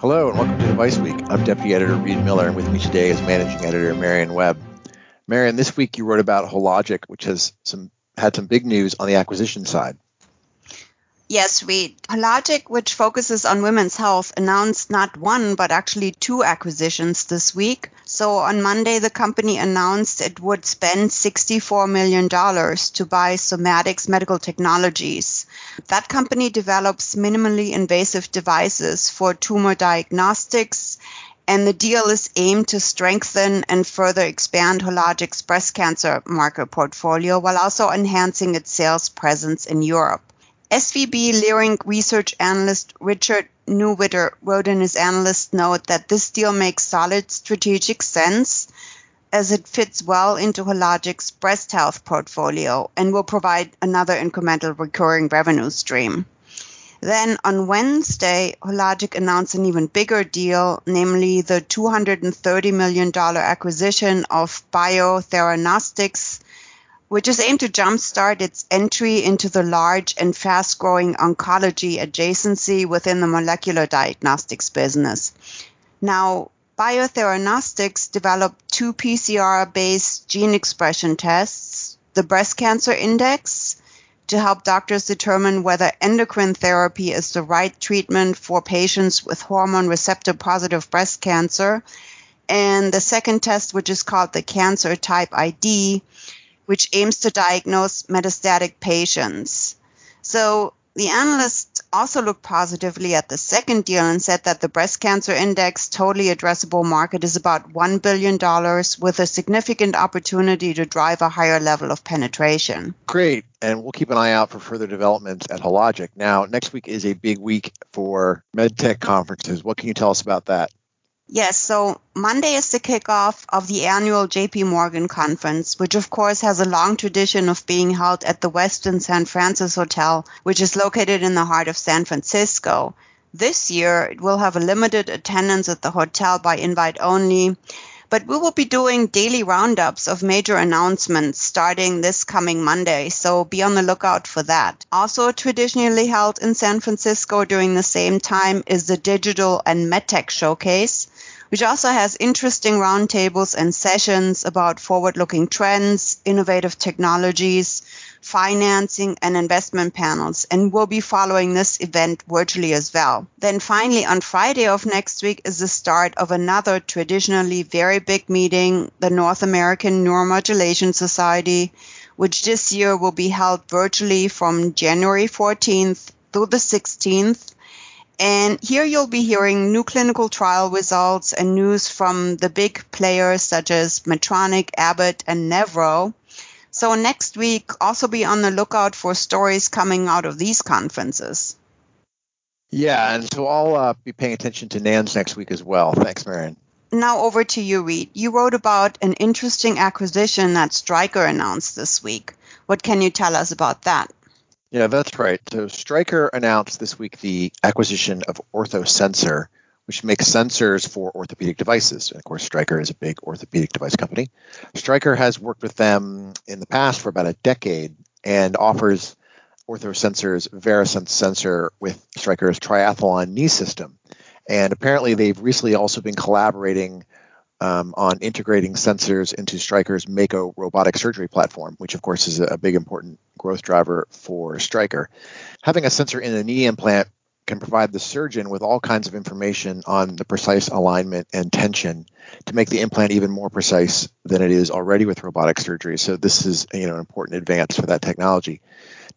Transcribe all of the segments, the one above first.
Hello and welcome to Device Week. I'm Deputy Editor Reed Miller, and with me today is Managing Editor Marion Webb. Marion, this week you wrote about Hologic, which has some had some big news on the acquisition side. Yes, we Hologic, which focuses on women's health, announced not one but actually two acquisitions this week. So on Monday, the company announced it would spend $64 million to buy Somatex Medical Technologies. That company develops minimally invasive devices for tumor diagnostics, and the deal is aimed to strengthen and further expand Hologic's breast cancer market portfolio while also enhancing its sales presence in Europe. SVB Leerink research analyst Richard Newitter wrote in his analyst note that this deal makes solid strategic sense as it fits well into Hologic's breast health portfolio and will provide another incremental recurring revenue stream. Then on Wednesday, Hologic announced an even bigger deal, namely the $230 million acquisition of Biotheranostics which is aimed to jumpstart its entry into the large and fast growing oncology adjacency within the molecular diagnostics business. Now, Biotheranostics developed two PCR based gene expression tests, the breast cancer index, to help doctors determine whether endocrine therapy is the right treatment for patients with hormone receptor positive breast cancer, and the second test, which is called the Cancer Type ID, which aims to diagnose metastatic patients. So the analyst also looked positively at the second deal and said that the breast cancer index totally addressable market is about $1 billion with a significant opportunity to drive a higher level of penetration. Great. And we'll keep an eye out for further developments at Hologic. Now, next week is a big week for MedTech conferences. What can you tell us about that? Yes, so Monday is the kickoff of the annual JP Morgan conference, which of course has a long tradition of being held at the Westin St. Francis Hotel, which is located in the heart of San Francisco. This year, it will have a limited attendance at the hotel by invite only, but we will be doing daily roundups of major announcements starting this coming Monday, so be on the lookout for that. Also, traditionally held in San Francisco during the same time is the Digital and MedTech Showcase which also has interesting roundtables and sessions about forward looking trends, innovative technologies, financing, and investment panels. And we'll be following this event virtually as well. Then finally, on Friday of next week is the start of another traditionally very big meeting, the North American Neuromodulation Society, which this year will be held virtually from January 14th through the 16th and here you'll be hearing new clinical trial results and news from the big players such as Medtronic, Abbott, and Nevro. So next week, also be on the lookout for stories coming out of these conferences. Yeah, and so I'll uh, be paying attention to NANS next week as well. Thanks, Marion. Now over to you, Reed. You wrote about an interesting acquisition that Stryker announced this week. What can you tell us about that? Yeah, that's right. So Stryker announced this week the acquisition of OrthoSensor, which makes sensors for orthopedic devices. And of course, Stryker is a big orthopedic device company. Stryker has worked with them in the past for about a decade and offers OrthoSensor's Verasense sensor with Stryker's triathlon knee system. And apparently, they've recently also been collaborating um, on integrating sensors into Stryker's Mako robotic surgery platform, which of course is a big important growth driver for Stryker. Having a sensor in a knee implant can provide the surgeon with all kinds of information on the precise alignment and tension to make the implant even more precise than it is already with robotic surgery. So this is you know an important advance for that technology.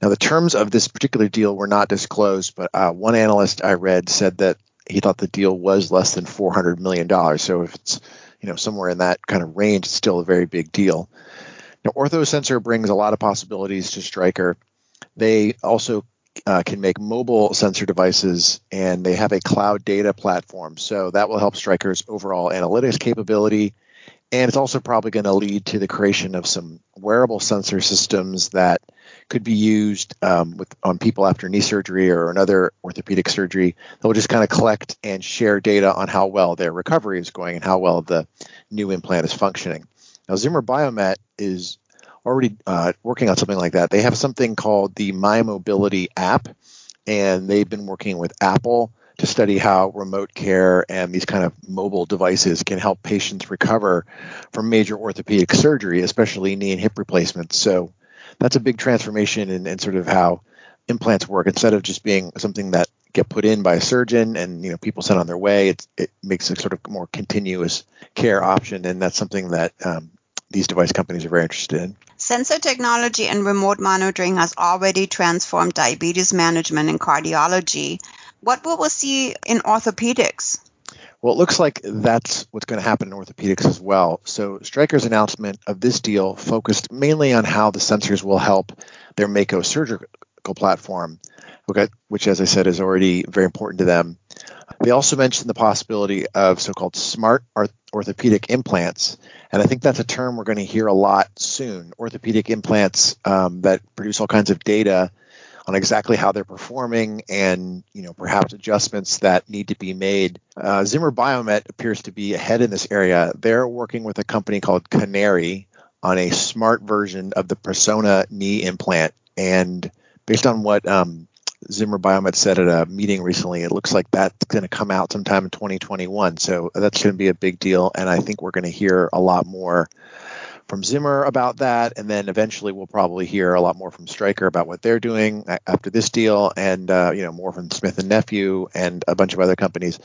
Now the terms of this particular deal were not disclosed, but uh, one analyst I read said that he thought the deal was less than 400 million dollars. So if it's you know somewhere in that kind of range, it's still a very big deal. Now, OrthoSensor brings a lot of possibilities to Stryker. They also uh, can make mobile sensor devices, and they have a cloud data platform. So that will help Stryker's overall analytics capability. And it's also probably going to lead to the creation of some wearable sensor systems that could be used um, with on people after knee surgery or another orthopedic surgery. that will just kind of collect and share data on how well their recovery is going and how well the new implant is functioning. Now, Zimmer Biomet is already uh, working on something like that. They have something called the My Mobility app, and they've been working with Apple to study how remote care and these kind of mobile devices can help patients recover from major orthopedic surgery, especially knee and hip replacements. So that's a big transformation in, in sort of how implants work. Instead of just being something that get put in by a surgeon and you know people sent on their way, it, it makes a sort of more continuous care option, and that's something that um, these device companies are very interested in. Sensor technology and remote monitoring has already transformed diabetes management and cardiology. What will we see in orthopedics? Well, it looks like that's what's going to happen in orthopedics as well. So, Stryker's announcement of this deal focused mainly on how the sensors will help their Mako surgical platform, which, as I said, is already very important to them. They also mentioned the possibility of so called smart orthopedic implants. And I think that's a term we're going to hear a lot soon orthopedic implants um, that produce all kinds of data on exactly how they're performing and you know perhaps adjustments that need to be made. Uh, Zimmer Biomet appears to be ahead in this area. They're working with a company called Canary on a smart version of the Persona knee implant, and based on what um, Zimmer Biomet said at a meeting recently, it looks like that's going to come out sometime in 2021. So that's going to be a big deal, and I think we're going to hear a lot more from Zimmer about that, and then eventually we'll probably hear a lot more from Stryker about what they're doing after this deal, and uh, you know more from Smith and Nephew and a bunch of other companies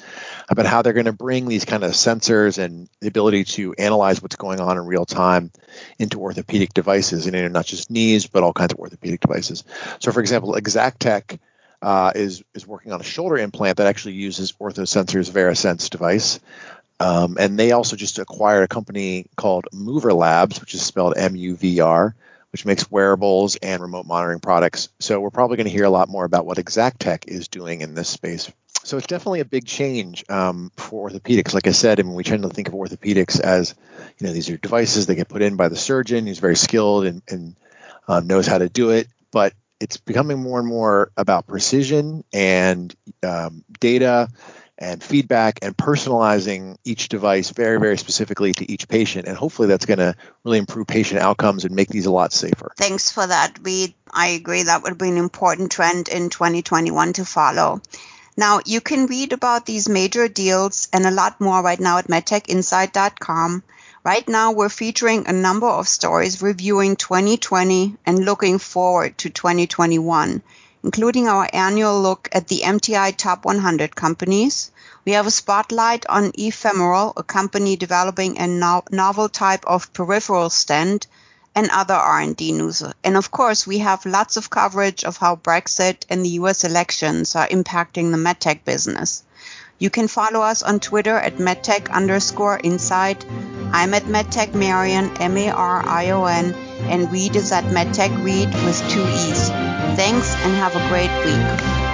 about how they're going to bring these kind of sensors and the ability to analyze what's going on in real time into orthopedic devices, and not just knees but all kinds of orthopedic devices. So, for example, Exactech. Uh, is is working on a shoulder implant that actually uses OrthoSensor's Verasense device. Um, and they also just acquired a company called Muvr Labs, which is spelled M-U-V-R, which makes wearables and remote monitoring products. So we're probably going to hear a lot more about what Exactech is doing in this space. So it's definitely a big change um, for orthopedics. Like I said, I mean, we tend to think of orthopedics as, you know, these are devices that get put in by the surgeon who's very skilled and, and um, knows how to do it. But it's becoming more and more about precision and um, data and feedback and personalizing each device very, very specifically to each patient. And hopefully that's going to really improve patient outcomes and make these a lot safer. Thanks for that. We, I agree that would be an important trend in 2021 to follow. Now, you can read about these major deals and a lot more right now at medtechinsight.com. Right now, we're featuring a number of stories reviewing 2020 and looking forward to 2021 including our annual look at the MTI Top 100 companies. We have a spotlight on Efemoral, a company developing a no- novel type of peripheral stent, and other R&D news. And of course, we have lots of coverage of how Brexit and the US elections are impacting the medtech business. You can follow us on Twitter at medtech underscore insight. I'm at medtech Marion, M-A-R-I-O-N, and Reed is at medtech Reed with two E's. Thanks and have a great week.